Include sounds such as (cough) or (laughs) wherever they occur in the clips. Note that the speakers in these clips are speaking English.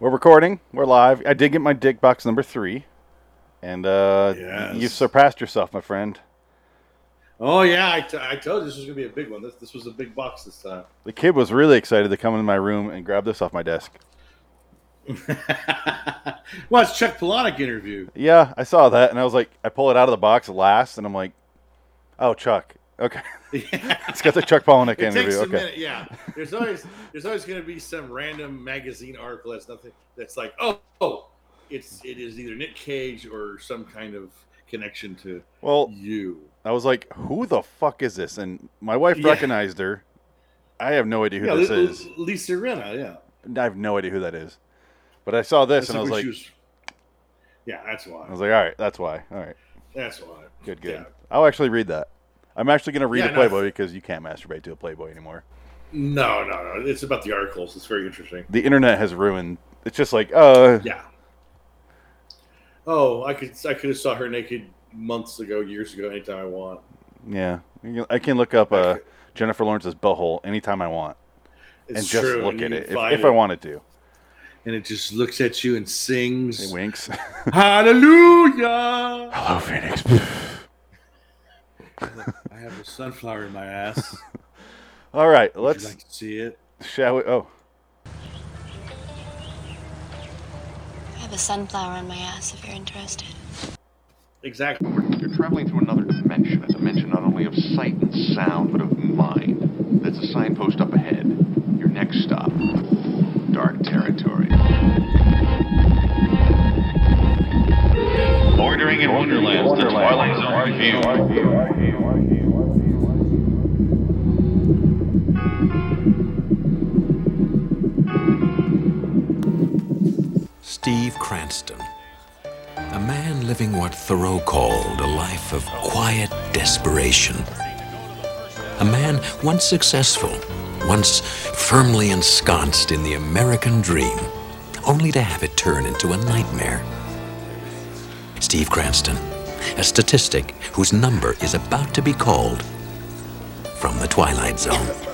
We're recording. We're live. I did get my dick box number three, and uh, Yes. you've surpassed yourself, my friend. Oh yeah, I, t- I told you this was gonna be a big one. This this was a big box this time. The kid was really excited to come in my room and grab this off my desk. (laughs) well, it's Chuck Palahniuk interview. Yeah, I saw that, and I was like, I pull it out of the box last, and I'm like, oh, Chuck. Okay, (laughs) (laughs) it's got the Chuck Palahniuk interview. takes a Okay, minute. Yeah, there's always there's always gonna be some random magazine article that's nothing that's like oh oh it's it is either Nick Cage or some kind of connection to well, you. I was like, who the fuck is this? And my wife Yeah. recognized her. I have no idea who Yeah, this Li- is. Lisa Rinna. Yeah, I have no idea who that is. But I saw this, That's and I was like, was- yeah, that's why. I was like, all right, that's why. All right. That's why. Good, good. Yeah. I'll actually read that. I'm actually going to read Yeah, a no. Playboy because you can't masturbate to a Playboy anymore. No, no, no. It's about the articles. It's very interesting. The internet has ruined. It's just like, uh, Yeah. Oh, I could I could have saw her naked months ago, years ago, anytime I want. yeah. I can look up uh, Jennifer Lawrence's butthole anytime I want It's and just true, look and at it if, find if I wanted to. and it just looks at you and sings. It winks. Hallelujah! (laughs) Hello, Phoenix. (laughs) I have a sunflower in my ass. (laughs) All right, Would let's you like see it? shall we? Oh, I have a sunflower on my ass if you're interested. Exactly. You're traveling through another dimension, a dimension not only of sight and sound, but of mind. There's a signpost up ahead. Your next stop, dark territory. Bordering in Wonderland, the Twilight Zone review. Steve Cranston. A man living what Thoreau called a life of quiet desperation. A man once successful, once firmly ensconced in the American dream, only to have it turn into a nightmare. Steve Cranston, a statistic whose number is about to be called from the Twilight Zone.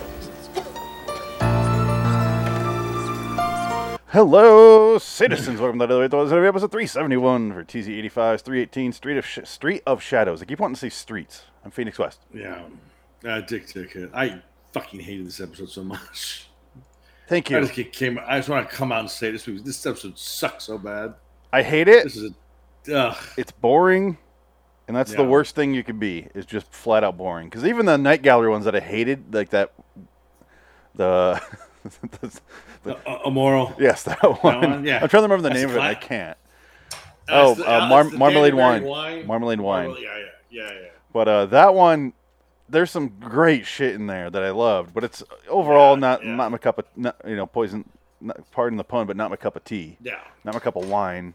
Hello, citizens. Welcome to the other episode 371 for TZ85's 318 Street of Sh- Street of Shadows. I keep wanting to say streets. I'm Phoenix West. Yeah. Uh, Dick Ticket. I fucking hated this episode so much. Thank I you. just came. I just want to come out and say this. movie- This episode sucks so bad. I hate it. This is a. Ugh. it's boring and that's the worst thing you could be is just flat out boring because even the night gallery ones that i hated like that the, (laughs) (laughs) the- Uh, immoral. yes that one, one? Yeah. i'm trying to remember the That's name of it i can't Uh, Oh, the- uh, mar- marmalade Danbury wine. Marmalade wine. Marmalade- Yeah, yeah, yeah, yeah. but uh that one there's some great shit in there that i loved but it's overall Yeah, not yeah. not my cup of not, you know poison not, pardon the pun but not my cup of tea Yeah. not my cup of wine.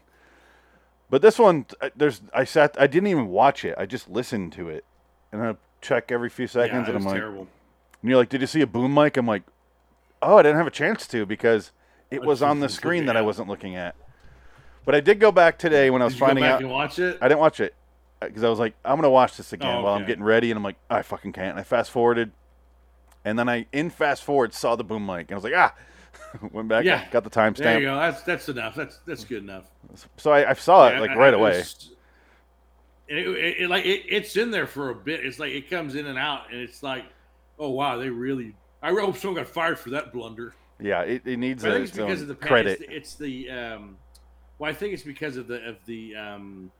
But this one, there's I sat, I didn't even watch it. I just listened to it, and I check every few seconds, and I'm like, terrible. and you're like, did you see a boom mic? I'm like, oh, I didn't have a chance to because it was on the screen that I wasn't looking at. But I did go back today when I was Did you go finding back out. and watch it? I didn't watch it because I was like, I'm gonna watch this again Oh, while I'm okay. getting ready, and I'm like, I fucking can't. And I fast forwarded, and then I in fast forward saw the boom mic, and I was like, ah, (laughs) went back, Yeah. got the timestamp. there you timestamp. go. That's that's enough. That's that's good enough. So I, I saw it Yeah, like I- right I- away. it's- It, it, it- like it, it's in there for a bit. It's like it comes in and out, and it's like, oh wow, they really. I hope someone got fired for that blunder. Yeah, it, it needs But I think its because of the pan- credit. It's the, it's the um, well, I think it's because of the of the um,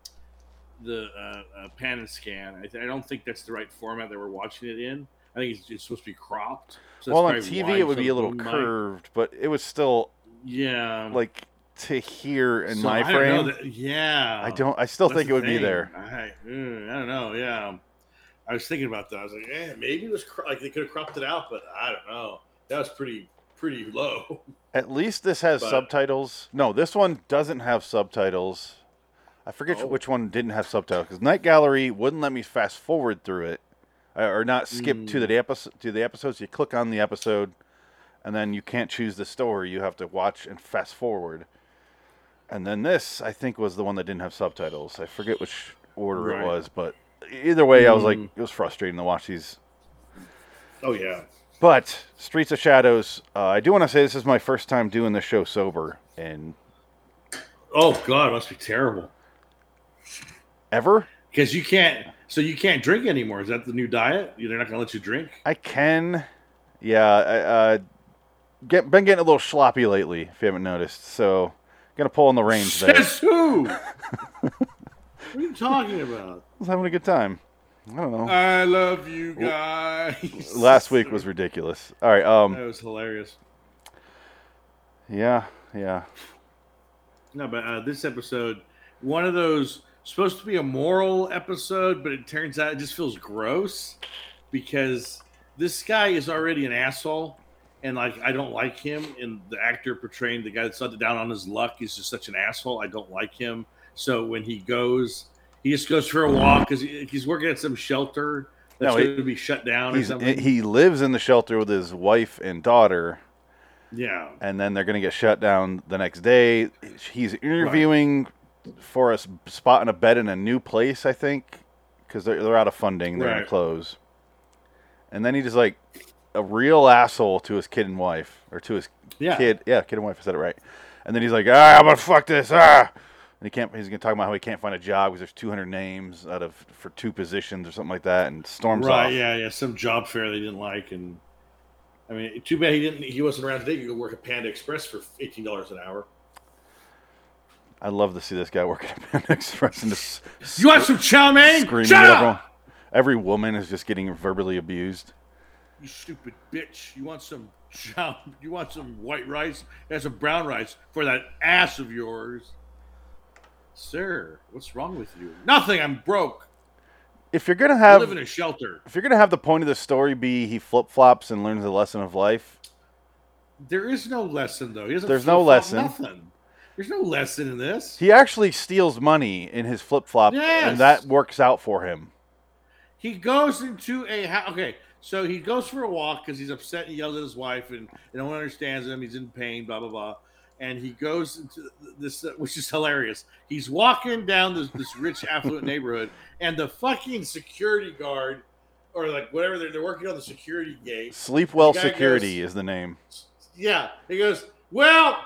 the uh, uh, pan and scan. I, th- I don't think that's the right format that we're watching it in. I think it's, it's supposed to be cropped. So well, on TV it would be a little curved, but it was still Yeah, like to hear in So my I don't know frame. that- yeah, I don't. I still That's think it would be there. I, mm, I don't know. Yeah, I was thinking about that. I was like, eh, maybe it was cro- like they could have cropped it out, but I don't know. That was pretty pretty low. (laughs) At least this has But- subtitles. No, this one doesn't have subtitles. I forget Oh. which one didn't have subtitles because Night Gallery wouldn't let me fast forward through it, uh, or not skip Mm. to the episode. To the episodes, you click on the episode, and then you can't choose the story. You have to watch and fast forward. And then this, I think, was the one that didn't have subtitles. I forget which order it was, but either way, I was like, Mm. it was frustrating to watch these. Oh yeah, But Streets of Shadows, uh, I do want to say this is my first time doing the show sober, and Oh God, it must be terrible ever because you can't. So you can't drink anymore. Is that the new diet? They're not going to let you drink. I can, yeah. I, uh, get been getting a little sloppy lately, if you haven't noticed. So, gonna pull on the reins there. Says who? (laughs) what are you talking about? Was having a good time. I don't know. I love you guys. Last week was ridiculous. All right. Um. That was hilarious. Yeah. Yeah. No, but uh, this episode, one of those supposed to be a moral episode, but it turns out it just feels gross because this guy is already an asshole, and like I don't like him. And the actor portraying the guy that's down on his luck is just such an asshole. I don't like him. So when he goes, he just goes for a walk because he, he's working at some shelter that's No, going to be shut down or He's, something. he lives in the shelter with his wife and daughter, yeah, and then they're gonna get shut down the next day. He's interviewing for a spot in a bed in a new place, I think, because they're, they're out of funding. They're gonna close. And then he just like a real asshole to his kid and wife, or to his Yeah. kid. Yeah, kid and wife. I said it right. And then he's like, ah, I'm gonna fuck this. Ah. And he can't. He's gonna talk about how he can't find a job because there's 200 names out of for two positions or something like that, and storms right. off. Yeah, yeah. Some job fair they didn't like, and I mean, too bad he didn't. He wasn't around today. You could work at Panda Express for eighteen dollars an hour. I'd love to see this guy working at (laughs) Panda Express and just (laughs) You want some chow mein? screaming Shut at up! everyone. Every woman is just getting verbally abused. You stupid bitch! You want some (laughs) chow? You want some white rice? That's some brown rice for that ass of yours, sir. What's wrong with you? Nothing. I'm broke. If you're gonna I have, live in a shelter. if you're gonna have the point of the story be he flip flops and learns the lesson of life, There is no lesson though. He doesn't There's no lesson. Nothing. There's no lesson in this. he actually steals money in his flip flop, Yes. and that works out for him. He goes into a house. Okay, so he goes for a walk because he's upset. and yells at his wife, and no one understands him. He's in pain. Blah blah blah. And he goes into this, uh, which is hilarious. He's walking down this, this rich, affluent neighborhood, and the fucking security guard, or like whatever they're, they're working on the security gate. Sleepwell Security goes- is the name. Yeah, he goes. Well,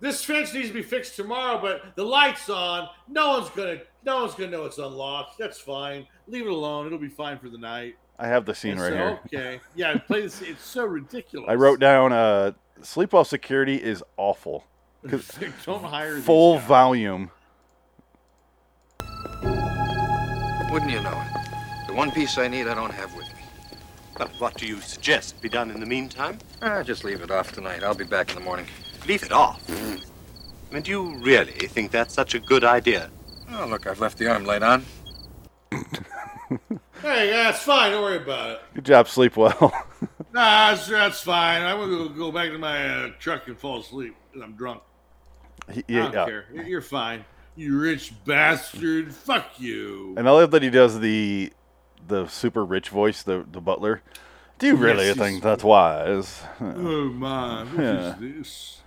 this fence needs to be fixed tomorrow, but the light's on. No one's gonna, no one's gonna know it's unlocked. That's fine. Leave it alone. It'll be fine for the night. I have the scene And right so, here. Okay. Yeah, play this. It's so ridiculous. (laughs) I wrote down uh, Sleepwell Security is awful. (laughs) 'cause Don't hire these Full guys. volume. Wouldn't you know it? The one piece I need, I don't have with me. Well, what do you suggest be done in the meantime? Ah, just leave it off tonight. I'll be back in the morning. Leave it off. I mean, do you really think that's such a good idea? Oh, look, I've left the arm light on. Hey, that's fine. Don't worry about it. Good job, Sleepwell. (laughs) Nah, that's, that's fine. I'm gonna go, go back to my uh, truck and fall asleep because I'm drunk. He- I don't yeah. care. You're- fine. You rich bastard. Fuck you. And I love that he does the the super rich voice, the the butler. Do you really Yes, think that's wise? Oh my, what is Yeah. this?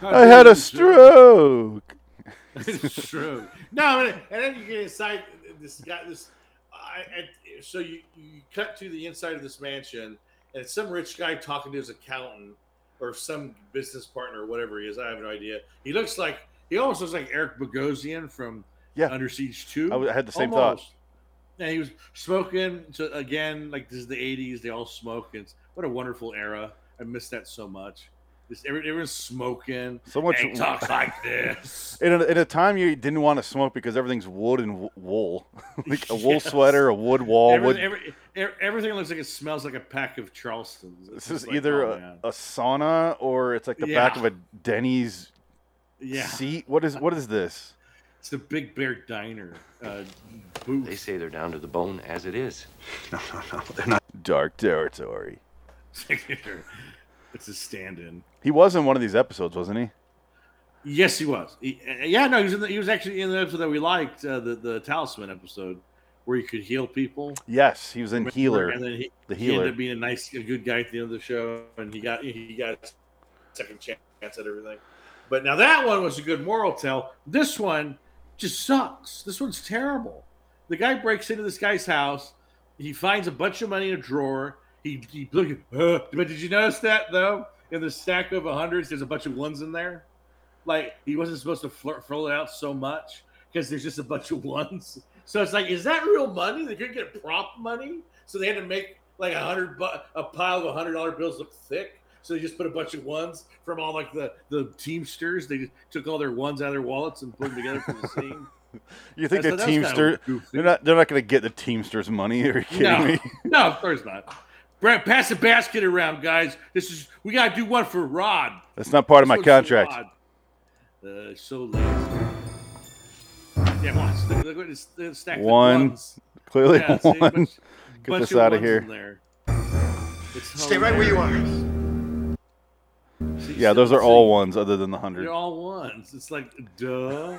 How I had a stroke. (laughs) it's true. No, and, and then you get inside this guy. This, I, I, so you you cut to the inside of this mansion, and it's some rich guy talking to his accountant or some business partner or whatever he is. I have no idea. He looks like he almost looks like Eric Bogosian from Yeah. Under Siege Two. I had the same thought. And he was smoking. So again, like this is the '80s. They all smoke. And it's, what a wonderful era. I miss that so much. Just everyone's smoking. So much- And he talks (laughs) like this. In a, in a time you didn't want to smoke because everything's wood and wool, (laughs) like a wool Yes. sweater, a wood wall. Every- wood. every- everything looks like it smells like a pack of Charleston's. It's this is like, either oh, a, a sauna or it's like the back of a Denny's yeah, seat. What is what is this? it's the Big Bear Diner uh, booth. They say they're down to the bone as it is. (laughs) No, no, no, they're not. Dark territory. it's a stand-in. He was in one of these episodes, wasn't he? Yes, he was. He, uh, yeah, no, he was. In the, he was actually in the episode that we liked, uh, the the Talisman episode, where he could heal people. Yes, he was in? Healer. and then he, the he Healer. ended up being a nice, a good guy at the end of the show, and he got he got a second chance at everything. But now that one was a good moral tale. This one just sucks. This one's terrible. The guy breaks into this guy's house. He finds a bunch of money in a drawer. he he look. Uh, but did you notice that though? In the stack of hundreds, there's a bunch of ones in there. Like he wasn't supposed to flirt, it out so much because there's just a bunch of ones. (laughs) So it's like, is that real money? They couldn't get prop money, so they had to make like a hundred bu- a pile of hundred dollar bills look thick. So they just put a bunch of ones from all like the the Teamsters. They just took all their ones out of their wallets and put them together for the scene. (laughs) You think That's- the that's kinda Teamster? They're not. They're not going to get the Teamsters money. Are you kidding No, me? no, of course not. Brad, pass the basket around, guys. This is we gotta do one for Rod. That's not part of my This contract. Uh, so lazy. Yeah, watch. Look, look at this this One. ones. Clearly Yeah, see, (laughs) one. bunch- Get bunch this out of here. in there. It's Stay right where you are. See, Yeah, those are so all ones other than the hundred. They're all ones. It's like, duh.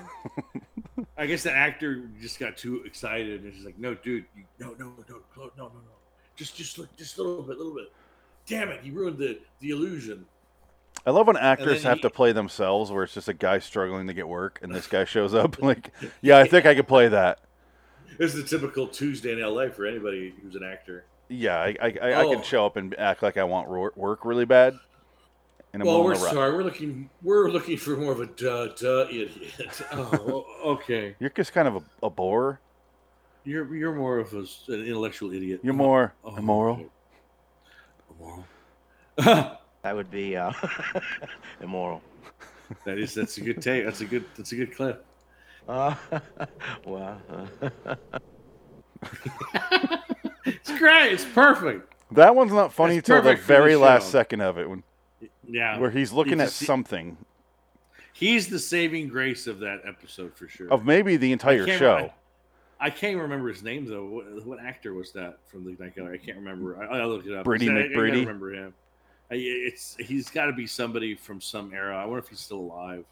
(laughs) I guess the actor just got too excited and she's like, "No, dude, you, no, no, no, no, no, no, no, just, just, look, just a little bit, a little bit. Damn it, he ruined the the illusion." I love when actors have he- to play themselves, where it's just a guy struggling to get work, and this guy shows up. (laughs) Like, yeah, I think I could play that. This is a typical Tuesday in LA for anybody who's an actor. Yeah, I, I, I, I Oh. can show up and act like I want work really bad. And well, we're to ru- sorry. We're looking. We're looking for more of a duh duh idiot. (laughs) (laughs) Oh, okay. You're just kind of a, a bore. You're you're more of a, s- an intellectual idiot. You're more Oh, immoral. okay. Immoral. (laughs) That would be uh, (laughs) immoral. That is that's a good take. That's a good that's a good clip. Uh, (laughs) well, uh, It's great. It's perfect. That one's not funny That's till the perfect for the very last second of it, when Yeah. where he's looking You at just see- something He's the saving grace of that episode for sure. of maybe the entire show. I, I can't remember his name though. What, what actor was that from the Night Gallery? I can't remember. I, I'll look it up. Brady I, I, I remember him. I, it's he's got to be somebody from some era. I wonder if he's still alive.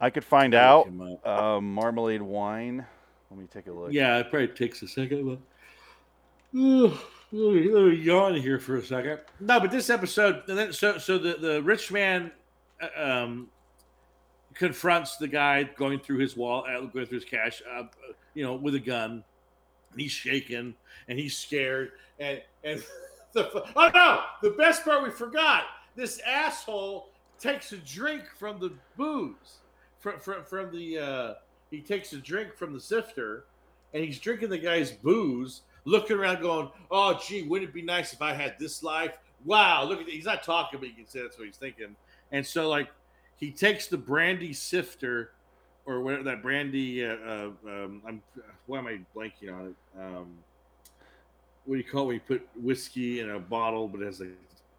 I could find Look out. Um, marmalade wine. Let me take a look. Yeah, it probably takes a second. But... Ugh, let, me, let me yawn here for a second. No, but this episode, and then so so the the rich man uh, um, confronts the guy going through his wall, uh, going through his cash, uh, you know, with a gun. And he's shaking and he's scared. And and (laughs) the oh no, the best part we forgot. This asshole takes a drink from the booze from from, from the. Uh, he takes a drink from the sifter and he's drinking the guy's booze, looking around, going, "Oh, gee, wouldn't it be nice if I had this life?" Wow, look at he's not talking, but you can say that's what he's thinking. And so, like, he takes the brandy sifter or whatever that brandy. Uh, uh, um, I'm why am I blanking on it? Um, what do you call it when you put whiskey in a bottle, but it has a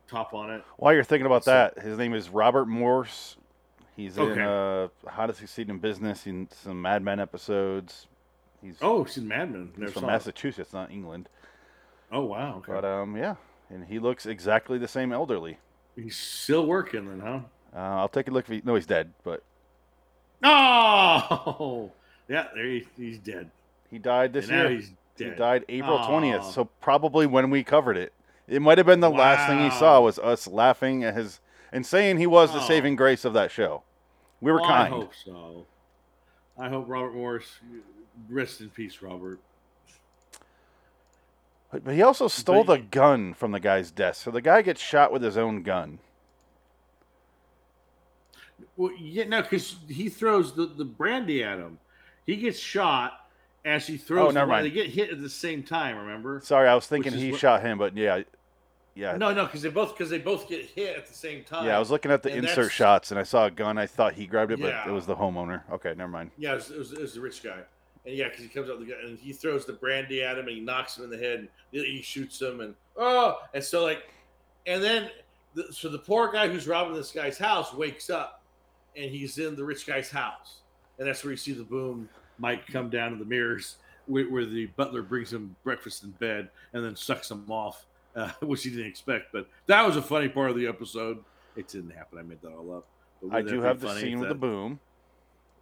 top on it? While you're thinking about So- that, his name is Robert Morse. He's in uh, How to Succeed in Business, in some Mad Men episodes. He's, Oh, he's in Mad Men. he's from saw it. Massachusetts, not England. Oh wow, okay. But um, yeah, and he looks exactly the same elderly. he's still working then, huh? Uh, I'll take a look. If he, no, he's dead, but Oh, (laughs) yeah, there he, he's dead. he died this year. he's He died April twentieth, so probably when we covered it. It might have been the last thing he saw was us laughing at his and saying he was the Oh. saving grace of that show. We were Well, I kind. hope so. I hope Robert Morris, rest in peace, Robert. But, but he also stole But- the gun from the guy's desk. So the guy gets shot with his own gun. Well, yeah, no, because he throws the, the brandy at him. He gets shot as he throws. Oh, never the, mind. They get hit at the same time. Remember? Sorry, I was thinking Which he what- shot him, but yeah, yeah, No, no, because they both because they both get hit at the same time. yeah. I was looking at the And insert shots and I saw a gun. I thought he grabbed it, but Yeah. it was the homeowner. Okay, never mind. Yeah, it was, it was, it was the rich guy, and yeah, because he comes up with the gun and he throws the brandy at him and he knocks him in the head and he shoots him and oh, and so like, and then the, so the poor guy who's robbing this guy's house wakes up and he's in the rich guy's house, and that's where you see the boom mic come down to the mirrors where, where the butler brings him breakfast in bed and then sucks him off, uh, (laughs) which he didn't expect. But that was a funny part of the episode. It didn't happen. I made that all up. But I do have the scene with that- the boom.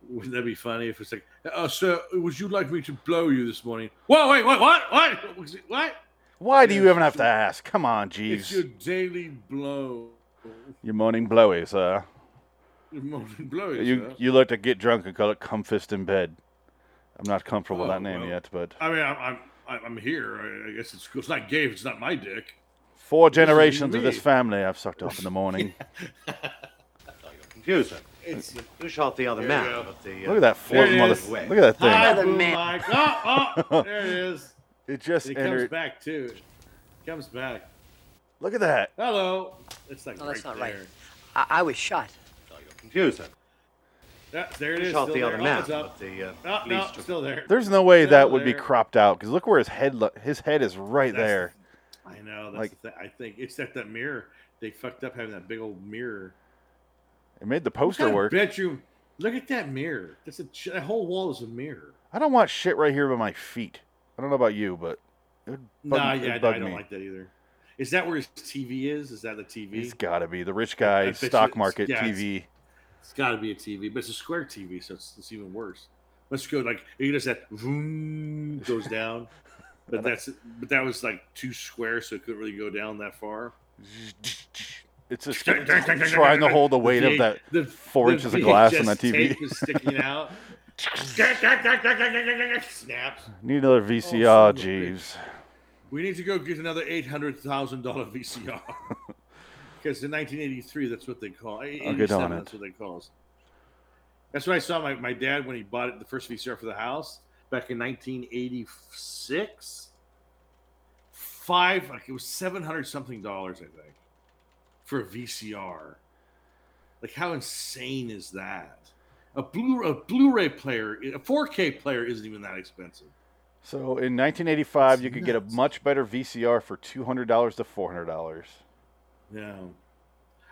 wouldn't that be funny if it's like, oh, sir, would you like me to blow you this morning? Whoa, wait, what, what, what, what? Why do you even have to ask? Come on, jeez. It's your daily blow. Your morning blowy, sir. (laughs) Your morning blow, You sir. you like to get drunk and call it comfist in bed. I'm not comfortable with Oh, that name well. yet, but I mean, I'm, I'm, I'm here. I- I guess it's, it's not gay if it's not my dick. Four generations me. of this family I've sucked off in the morning. (laughs) Confusing. It's You shot the other There man, you go. but the uh, Look at that There float it mother. Look at that thing. Hi, Other Boom man. Oh, oh, (laughs) there it is. It just And it comes back too. It comes back. Look at that. Hello. It's like No, right that's not there. right. I, I was shot. Confusing. Yeah, there it You is. shot still the there. other man, it's up. but the uh, Oh, no, took still there. There's no way Still that would be cropped out because look where his head. lo- His head is right That's- there. I know. That's Like- the thing. I think it's that that mirror. They fucked up having that big old mirror. It made the poster kind of work. Bedroom. Look at that mirror. That's a that whole wall is a mirror. I don't want shit right here by my feet. I don't know about you, but it would bug, Nah, it'd yeah, I bug don't me. like that either. Is that where his TV is? Is that the TV? He's got to be the rich guy stock market yeah, it's- TV. It's got to be a TV, but it's a square TV, so it's, it's even worse. Let's go like you just that vroom goes down, but that's but that was like too square, so it couldn't really go down that far. It's just trying to hold the weight of that the- four the inches of glass on that TV. tape sticking out. Snaps. Need another Oh, VCR, a Jeeves. We need to go get another eight hundred thousand dollar VCR. Because in 1983, that's what they call. I'll get 87, on it. That's what they call us. That's what I saw my, my dad when he bought it, the first VCR for the house back in 1986. Five, like it was 700 something dollars, I think, for a VCR. Like, how insane is that? A Blu a Blu-ray player, a 4K player isn't even that expensive. So in 1985, It's you could get a much better VCR for $200 to $400. Yeah.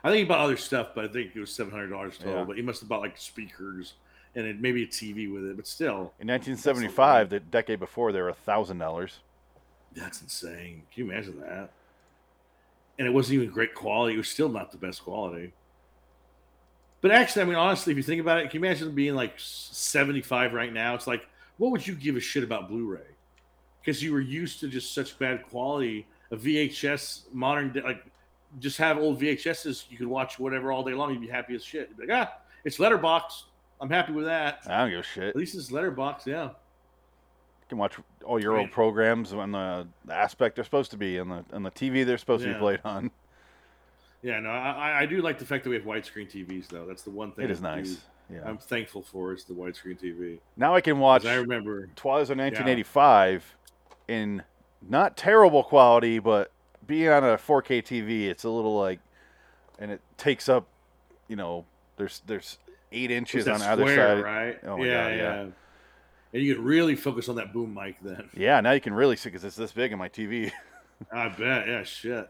I think he bought other stuff, but I think it was seven hundred dollars total. Yeah. But he must have bought like speakers and it, maybe a TV with it. But still, In 1975, the decade before, they were $1,000. that's insane. Can you imagine that? And it wasn't even great quality. It was still not the best quality. But actually, I mean, honestly, if you think about it, can you imagine being like seventy-five right now? It's like, what would you give a shit about Blu-ray? Because you were used to just such bad quality. A VHS, modern day, like just have old VHSs. You can watch whatever all day long. You'd be happy as shit. You'd be like, ah, it's letterbox. I'm happy with that. I don't give a shit. At least it's letterbox. Yeah. You can watch all your old programs on the, the aspect they're supposed to be and the and the TV they're supposed to be played on. Yeah, no, I, I- do like the fact that we have widescreen TVs, though. That's the one thing It is I do- nice. Yeah. I'm thankful for is the widescreen TV. Now I can watch. I remember. Twilight Zone 1985 in not terrible quality, but being on a 4K TV, it's a little like, and it takes up, you know, there's there's eight inches on that either side. right? Oh my yeah, god, yeah. yeah. And you can really focus on that boom mic then. Yeah, now you can really see because it's this big in my TV. (laughs) I bet. Yeah, shit.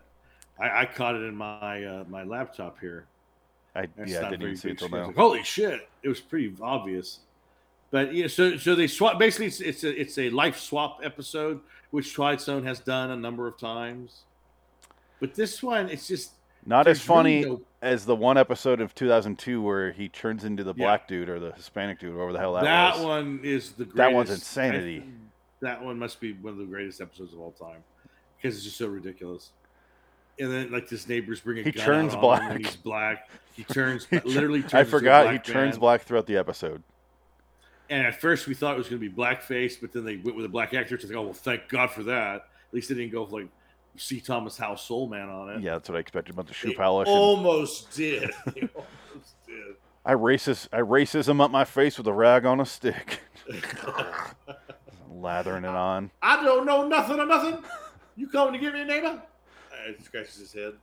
I, I caught it in my uh, my laptop here. I That's yeah, I didn't even see it till now. Like, Holy shit! It was pretty obvious. But yeah, so so they swap. Basically, it's, it's a it's a life swap episode, which Twilight Zone has done a number of times. But this one, it's just Not as there's really funny no- as the one episode of 2002 where he turns into the Yeah. black dude or the Hispanic dude, or whatever the hell that, that was. one is the greatest. That one's I- insanity. that one must be one of the greatest episodes of all time because it's just so ridiculous. And then, like, this neighbor's bringing. He turns black. he's black. He (laughs) turns He literally. Turns I a forgot he turns man. black throughout the episode. And at first, we thought it was going to be blackface, but then they went with a black actor. To think, oh well, thank God for that. At least they didn't go for like C. Thomas Howell Soul Man on it. Yeah, that's what I expected about the shoe polish. and- almost did. (laughs) They almost did. I racist I racism up my face with a rag on a stick. (laughs) Lathering it on. I don't know nothing or nothing. You coming to get me a neighbor? Uh, he scratches his head,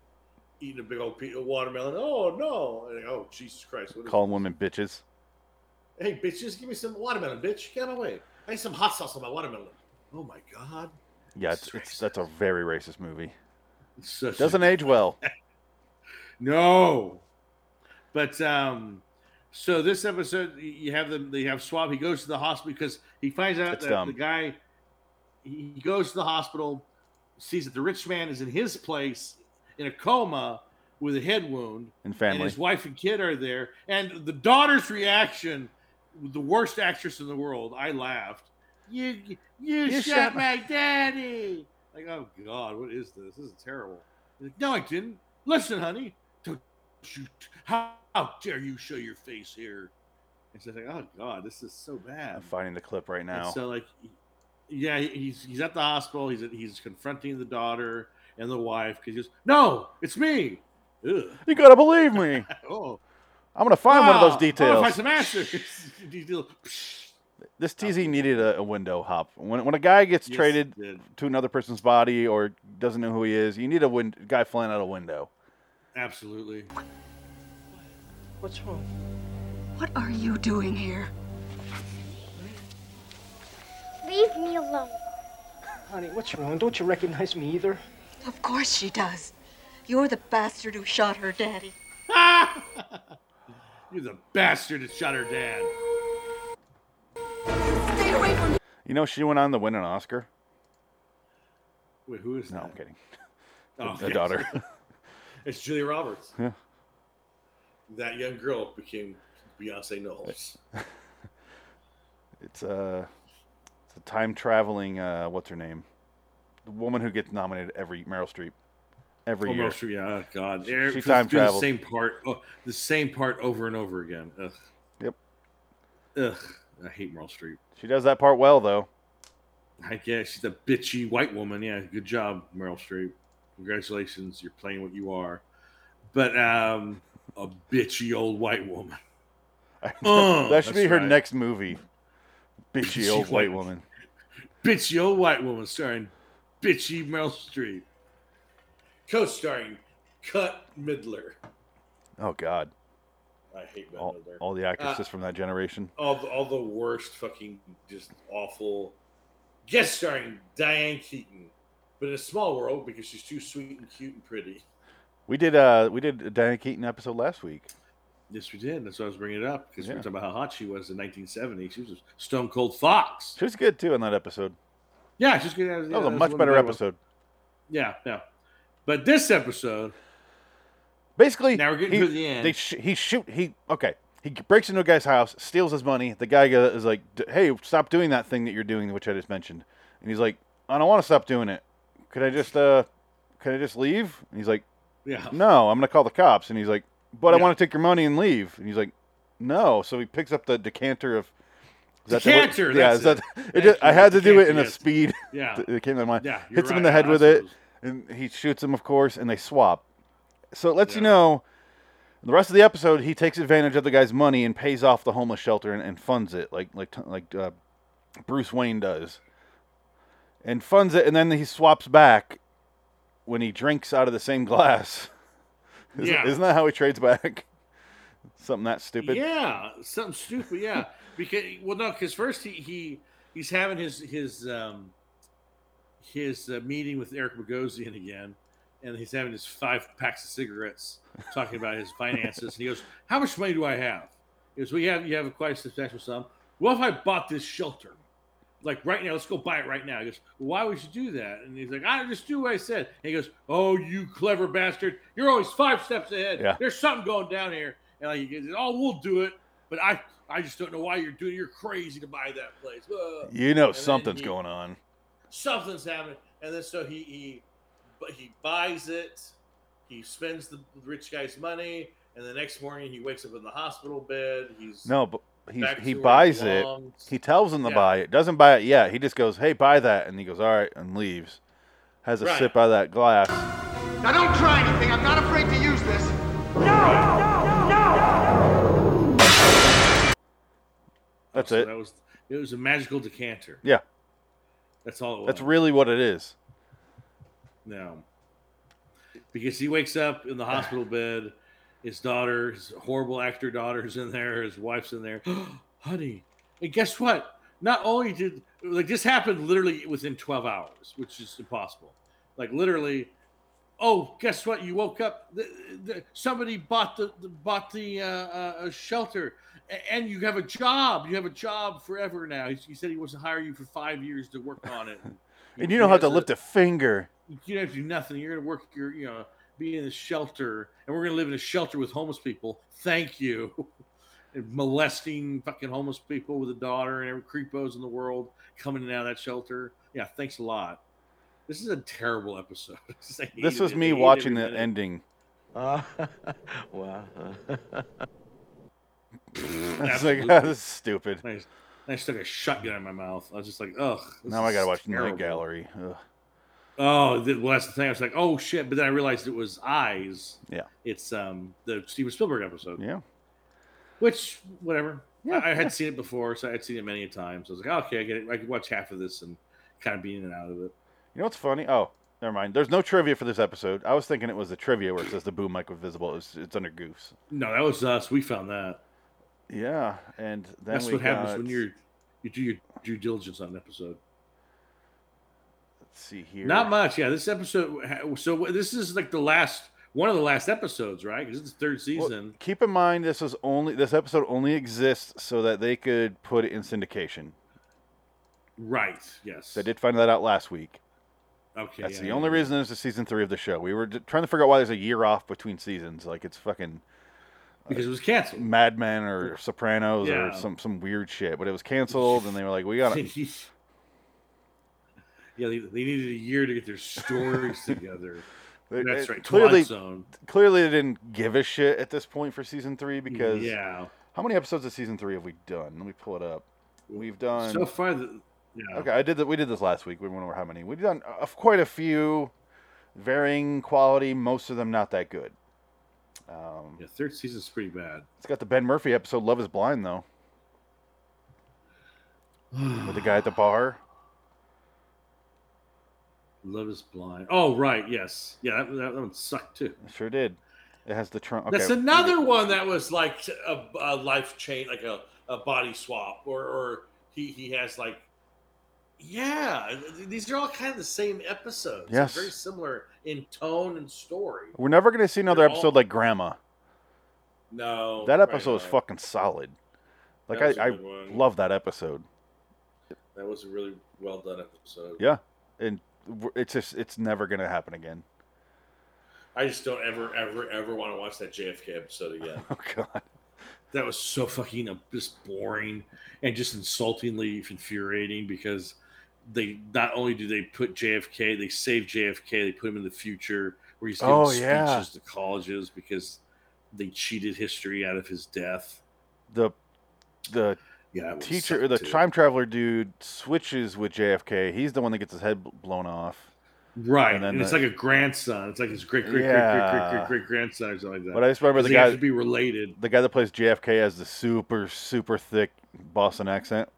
eating a big old piece of watermelon. Oh no! And, oh Jesus Christ! Calling women bitches. Hey, bitch, just give me some watermelon, bitch. Get out of my way. I need some hot sauce on my watermelon. Oh my God! Yeah, it's, it's that's a very racist movie. Such a- Doesn't age well. (laughs) No. But um, so this episode, you have them. They have Swab. He goes to the hospital because he finds out It's that dumb. the guy. He he goes to the hospital, sees that the rich man is in his place in a coma with a head wound, And family. and his wife and kid are there, and the daughter's reaction, the worst actress in the world. I laughed. You you, You shot, shot my daddy. Like, oh God, what is this? This is terrible. Like, no, I didn't. Listen, honey, don't you? How, how dare you show your face here? And she's like, oh God, this is so bad. I'm finding the clip right And now. so like, yeah, he's he's at the hospital. He's he's confronting the daughter, and the wife because he goes, "No, it's me." Ugh. You gotta believe me. (laughs) Oh, I'm gonna find one of Ah, those details. wanna find some answers. (laughs) Detail- This TZ needed a, a window hop. When when a guy gets Yes, traded it did. to another person's body or doesn't know who he is, you need a win- guy flying out a window. Absolutely. What's wrong? What are you doing here? Leave me alone. Honey, what's wrong? Don't you recognize me either? Of course she does. You're the bastard who shot her daddy. (laughs) You're the bastard that shot her dad. Stay away from me. You know she went on to win an Oscar. Wait, who is No, that? I'm kidding. (laughs) Oh, the yes. daughter. (laughs) it's Julia Roberts. Yeah. That young girl became Beyonce Knowles. (laughs) It's a, it's a time traveling. Uh, what's her name? The woman who gets nominated every Meryl Streep. Every Oh, year. Meryl Streep, yeah, oh, God. She- she time do the traveled. same part. Oh, the same part over and over again. Ugh. Yep. Ugh. I hate Meryl Streep. She does that part well though. I guess she's a bitchy white woman. Yeah, good job, Meryl Streep. Congratulations, you're playing what you are. But um, a bitchy old white woman. (laughs) That should be her right. next movie. Bitchy Bitchy old white white- woman. (laughs) Bitchy old white woman starring bitchy Meryl Streep. Co-starring Cut Midler. Oh God. I hate Bette All, Midler. all the actresses Uh, from that generation. all the, all the worst fucking just awful guest starring Diane Keaton, but in a small world because she's too sweet and cute and pretty. We did uh we did a Diana Keaton episode last week. Yes, we did. That's why I was bringing it up because we Yeah. were talking about how hot she was in 1970. She was a stone cold fox. She was good too in that episode. Yeah, she's good. That was a much better episode. Yeah, yeah. But this episode, Basically, Now we're getting he, to the end. They sh- he shoot he okay. He breaks into a guy's house, steals his money. The guy is like, "D- "Hey, stop doing that thing that you're doing, which I just mentioned." And he's like, "I don't want to stop doing it. Could I just uh, could I just leave?" And he's like, yeah, "No, I'm gonna call the cops." And he's like, "But I want to take your money and leave." And he's like, "No." So he picks up the decanter of. is that the word? Decanter, yeah, that's is that, it. (laughs) it just, I had to do it in a speed. Yeah. (laughs) it came to mind. Yeah, hits him in the head with it, and he shoots him, of course, and they swap. So it lets you know. The rest of the episode, he takes advantage of the guy's money and pays off the homeless shelter and, and funds it, like like like uh, Bruce Wayne does, and funds it, and then he swaps back when he drinks out of the same (laughs) glass. Isn't, Yeah. isn't that how he trades back? (laughs) Something that stupid. Yeah, something stupid. Yeah, because well, no, because first he, he he's having his his um his uh, meeting with Eric Bogosian again, and he's having his five packs of cigarettes, talking about his finances. and he goes, "How much money do I have?" He goes, "We have you have a quite a substantial sum. What if I bought this shelter?" Like right now, let's go buy it right now. He goes, "Why would you do that?" And he's like, "I just do what I said." And he goes, "Oh, you clever bastard! You're always five steps ahead. Yeah. There's something going down here." And like, he goes, "Oh, we'll do it, but I, I just don't know why you're doing. it. You're crazy to buy that place. Uh, You know something's he- going on. Something's happening." And then so he he, but he buys it. He spends the rich guy's money, and the next morning he wakes up in the hospital bed. He's No, but he he to where buys it. He tells him to Yeah. buy it. Doesn't buy it yet. He just goes, "Hey, buy that," and he goes, "All right," and leaves. Has a Right. sip out of that glass. Now don't try anything. I'm not afraid to use this. No, no, no, no. no. That's oh, So it. That was it. Was a magical decanter. Yeah, That's all it was. that's really what it is. No. Because he wakes up in the hospital (sighs) bed, his daughter, his horrible actor daughter's in there, his wife's in there. (gasps) Honey. And guess what? Not only did like this happened literally within 12 hours, which is impossible. Like literally, oh, guess what? You woke up. The, the, somebody bought the, the bought the uh, uh, shelter, and you have a job. You have a job forever now. He, he said he wants to hire you for five years to work on it. (laughs) And you don't have to lift a finger. You don't have to do nothing. You're gonna work your, you know, be in a shelter, and we're gonna live in a shelter with homeless people. Thank you. (laughs) And molesting fucking homeless people with a daughter and every creepos in the world coming in and out of that shelter. Yeah, thanks a lot. This is a terrible episode. (laughs) This was it. Me watching the minute. ending. (laughs) Uh, well, uh, It's like, Absolutely. this is stupid. I just, I just took a shotgun in my mouth. I was just like, ugh. Now I gotta is watch Night terrible. Gallery. Ugh. Oh, the, well, that's the thing. I was like, oh shit, but then I realized it was Eyes. Yeah. It's um the Steven Spielberg episode. Yeah. Which whatever. I, I had seen it before, so I'd seen it many a time. So I was like, okay, I get it. I could watch half of this and kind of be in and out of it. You know what's funny? Oh, never mind. There's no trivia for this episode. I was thinking it was the trivia where it says the boom mic was visible. It's, it's under Goofs. No, that was us. We found that. Yeah, and then That's what happens when you're you do your due diligence on an episode. Let's see here. Not much, yeah. This episode, so this is like the last one of the last episodes, right? Because it's the third Well, season. keep in mind this is only this episode only exists so that they could put it in syndication. right. Yes. They did find that out last week. Okay. That's yeah, the yeah, only yeah. reason there's a season three of the show. We were trying to figure out why there's a year off between seasons. Like it's fucking because it was canceled. Mad Men or Sopranos or some some weird shit. But it was canceled, and they were like, "We got to (laughs) yeah, they, they needed a year to get their stories (laughs) together. That's right. Clearly, Zone. clearly, they didn't give a shit at this point for season three because Yeah. How many episodes of season three have we done? Let me pull it up. We've done So far, the, yeah. Okay, I did that. We did this last week. We went over how many. We've done uh, quite a few, varying quality. Most of them not that good. Um, Yeah, third season's pretty bad. it's got the Ben Murphy episode "Love Is Blind" though, with the guy at the bar. Love is blind. Oh, right. Yes. Yeah, that, that one sucked too. It sure did. It has the trunk. Okay. That's another one that was like a, a life change, like a, a body swap, or, or he, he has like, yeah, these are all kind of the same episodes. They're Yes. very similar in tone and story. We're never gonna see another They're all- episode like Grandma. No, That right, episode was right. fucking solid. Like I, was a I, I good one. love that episode. That was a really well done episode. Yeah, and w- it's just it's never gonna happen again. I just don't ever, ever, ever want to watch that JFK episode again. (laughs) Oh god. that was so fucking uh, just boring and just insultingly infuriating because they not only do they put JFK, they save JFK, they put him in the future where he's giving Oh, speeches yeah. to colleges because they cheated history out of his death. The the Yeah, it was teacher, the too. time traveler dude, switches with JFK. He's the one that gets his head blown off. Right, And and, then it's the- like a grandson. It's like his great, great, great, great, great, great, great grandson or something like that. But I just remember 'Cause the they have guy to be related. The guy that plays JFK has the super super thick Boston accent.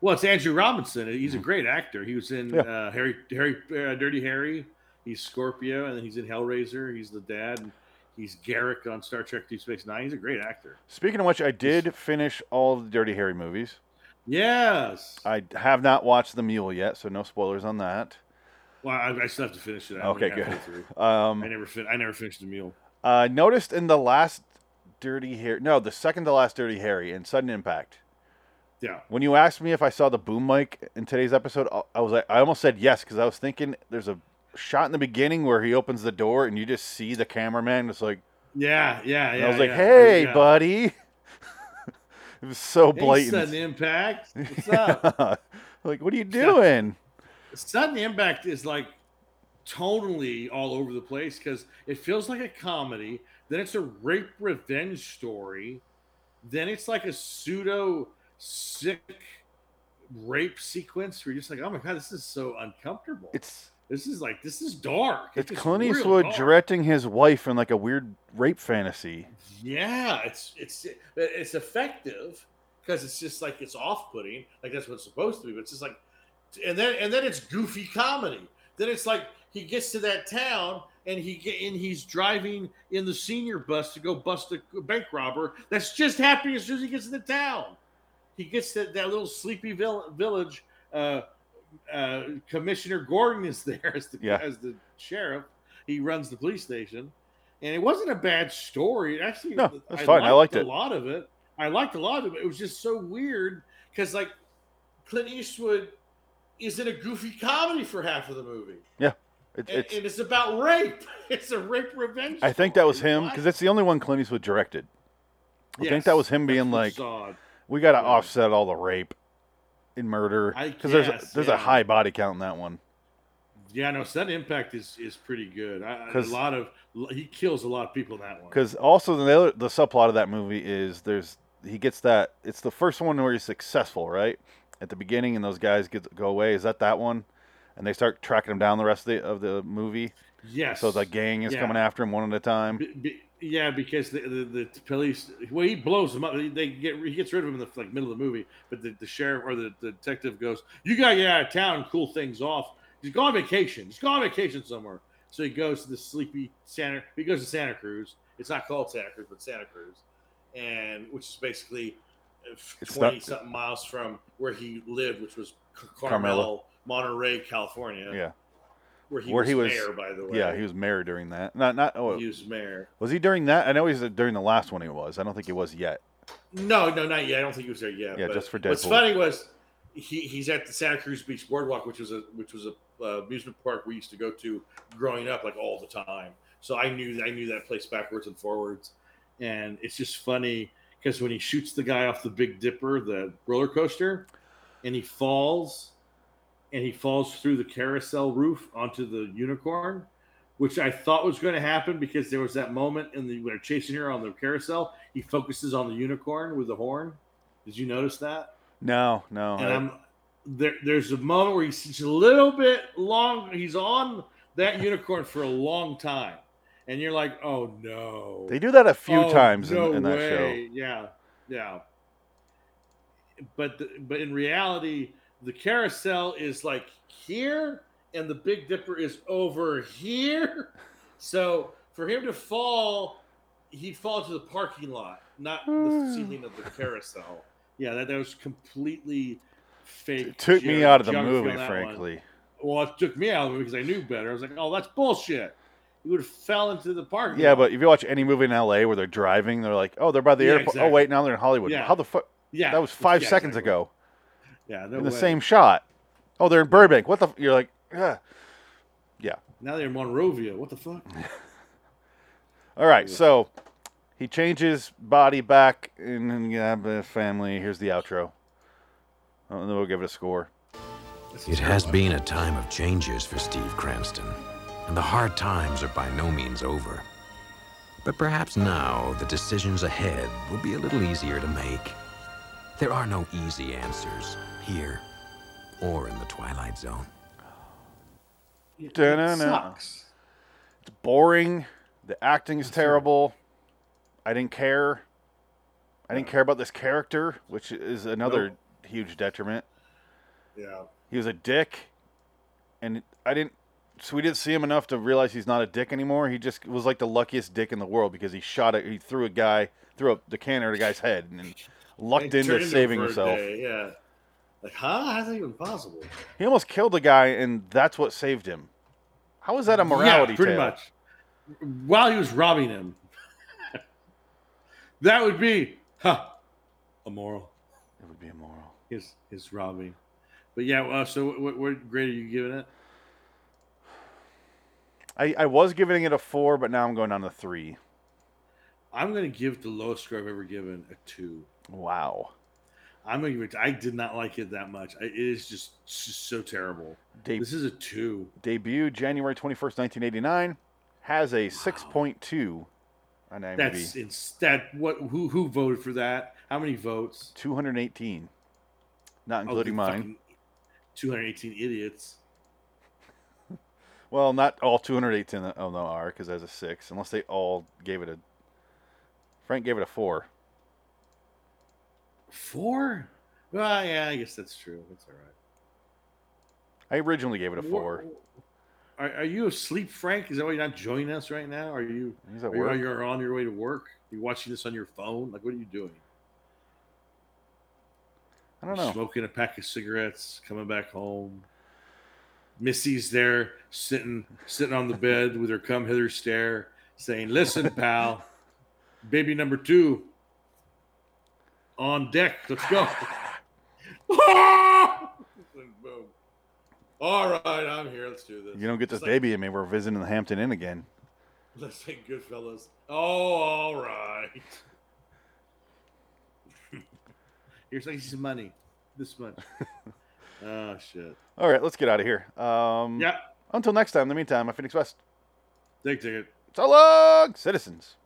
Well, it's Andrew Robinson. He's a great actor. He was in Mm-hmm. Yeah. uh, Harry, Harry, uh, Dirty Harry. He's Scorpio, and then he's in Hellraiser. He's the dad. He's Garak on Star Trek: Deep Space Nine. He's a great actor. Speaking of which, I did finish all the Dirty Harry movies. Yes. I have not watched The Mule yet, so no spoilers on that. Well, I, I still have to finish it. I'm Okay, good. Um, I never, fin- I never finished the Mule. I noticed in the last Dirty Harry, no, the second to last Dirty Harry in Sudden Impact. Yeah. When you asked me if I saw the boom mic in today's episode, I- I was like, I almost said yes because I was thinking there's a shot in the beginning where he opens the door and you just see the cameraman. It's like, Yeah, yeah, and yeah. I was like, yeah. hey, Yeah. buddy. (laughs) it was so Hey, blatant. Sudden Impact. (laughs) What's up? (laughs) like, what are you doing? Sudden Impact is like tonally all over the place because it feels like a comedy, then it's a rape revenge story, then it's like a pseudo sick rape sequence where you're just like, oh my god, this is so uncomfortable. It's this is like this is dark. it's just Clint Eastwood dark. directing his wife in like a weird rape fantasy. Yeah, it's it's it's effective because it's just like it's off-putting, like that's what it's supposed to be. But it's just like, and then and then it's goofy comedy. Then it's like he gets to that town and he get and he's driving in the senior bus to go bust a bank robber. That's just happening as soon as he gets to the town. He gets to that little sleepy vill- village. Uh, uh, Commissioner Gordon is there as the Yeah. as the sheriff. He runs the police station, and it wasn't a bad story. Actually, No, that's fine. I liked a it. lot of it. I liked a lot of it. It was just so weird because like Clint Eastwood is in a goofy comedy for half of the movie, Yeah, it, and, it's. and it's about rape. (laughs) It's a rape revenge. I think that was him because it's the only one Clint Eastwood directed. I think that was him being like, we got to offset all the rape and murder because there's a, there's yeah. a high body count in that one. Yeah, no, so that impact is is pretty good. I, I- lot of he kills a lot of people in that one. Because also the other, the subplot of that movie is there's he gets that it's the first one where he's successful right at the beginning and those guys get go away. Is that that one? and they start tracking him down the rest of the of the movie. Yes. So the gang is Yeah. coming after him one at a time. Be, be, yeah, because the, the the police well he blows them up. They get he gets rid of him in the like middle of the movie, but the, the sheriff or the, the detective goes, "You gotta get out of town and cool things off. Just go on vacation. Just go on vacation somewhere." So he goes to the sleepy Santa. He goes to Santa Cruz. It's not called Santa Cruz, but Santa Cruz, and which is basically uh, twenty not- something miles from where he lived, which was Car- Carmelo. Carmel, Monterey, California. Yeah. Where he Where was he was mayor, by the way. Yeah, he was mayor during that. Not not oh, He was mayor. Was he during that? I know he's during the last one. He was. I don't think he was yet. No, no, not yet. I don't think he was there yet. Yeah, but just for Deadpool. What's funny was he, he's at the Santa Cruz Beach Boardwalk, which was a which was a uh, amusement park we used to go to growing up, like all the time. So I knew I knew that place backwards and forwards, and it's just funny because when he shoots the guy off the Big Dipper, the roller coaster, and he falls, and he falls through the carousel roof onto the unicorn, which I thought was going to happen because there was that moment in the when they're chasing her on the carousel. He focuses on the unicorn with the horn. Did you notice that? No, no. And I- I'm there. There's a moment where he's a little bit long. He's on that unicorn for a long time, and you're like, "Oh no!" They do that a few Oh, times in, no in that way. show. Yeah, yeah. But the, but in reality, the carousel is like here, and the Big Dipper is over here. (laughs) So for him to fall, he'd fall to the parking lot, not the hmm. ceiling of the carousel. Yeah, that, that was completely fake. It took me out of the movie, on that one. frankly. Well, it took me out of it because I knew better. I was like, "Oh, that's bullshit." You would have fell into the park. Yeah, but if you watch any movie in LA where they're driving, they're like, "Oh, they're by the Yeah, airport. Oh, exactly. Oh, wait, now they're in Hollywood. Yeah. How the fuck? Yeah, that was five yeah, seconds exactly. ago yeah, no in the way. same shot. Oh, they're in Burbank. What the? F-? You're like, yeah, yeah. Now they're in Monrovia. What the fuck? (laughs) All right, so he changes body back in yeah, the family. Here's the outro. Oh, and then we'll give it a score. It has been a time of changes for Steve Cranston, and the hard times are by no means over. But perhaps now the decisions ahead will be a little easier to make. There are no easy answers here or in the Twilight Zone. Da-na-na. sucks. It's boring. The acting is terrible. I didn't care. I didn't care about this character, which is another Nope. huge detriment. Yeah. He was a dick, and I didn't. So we didn't see him enough to realize he's not a dick anymore. He just was like the luckiest dick in the world because he shot it. He threw a guy, threw a the cannon at a guy's head, and then lucked into saving himself. day, Yeah. Like, huh? How's that even possible? He almost killed a guy, and that's what saved him. How is that a morality yeah, pretty tale? much. While he was robbing him, (laughs) that would be, huh, immoral. It would be immoral. His his robbing. But yeah, uh, so what, what, what grade are you giving it? I, I was giving it a four, but now I'm going down to three. I'm going to give the lowest score I've ever given a two. Wow. I'm to give it. I did not like it that much. I, it is just, just so terrible. De- this is a two. Debuted January 21st, 1989. Has a 6.2 on IMDb. That's it's that. What? Who who voted for that? How many votes? 218. Not Oh, including the mine. 218 idiots. Well, not all 218 Oh no, are because there's a six, unless they all gave it a. Frank gave it a four. Four? Well, yeah, I guess that's true. That's all right. I originally gave it a four. Are, are you asleep, Frank? Is that why you're not joining us right now? Are you? He's at are you- work. You're on your way to work. Are you watching this on your phone? Like, what are you doing? I don't know. Smoking a pack of cigarettes, coming back home. Missy's there, sitting sitting on the bed with her come hither stare, saying, "Listen, pal, baby number two on deck. Let's go." Boom. (laughs) All right, I'm here. Let's do this. You don't get this It's like- baby in me. We're visiting the Hampton Inn again. Let's take Goodfellas. Oh, all right. (laughs) Here's like some money. This much. oh (laughs) shit. All right, let's get out of here. Um, Yeah. Until next time. In the meantime, I'm Phoenix West. Take ticket. So long, citizens.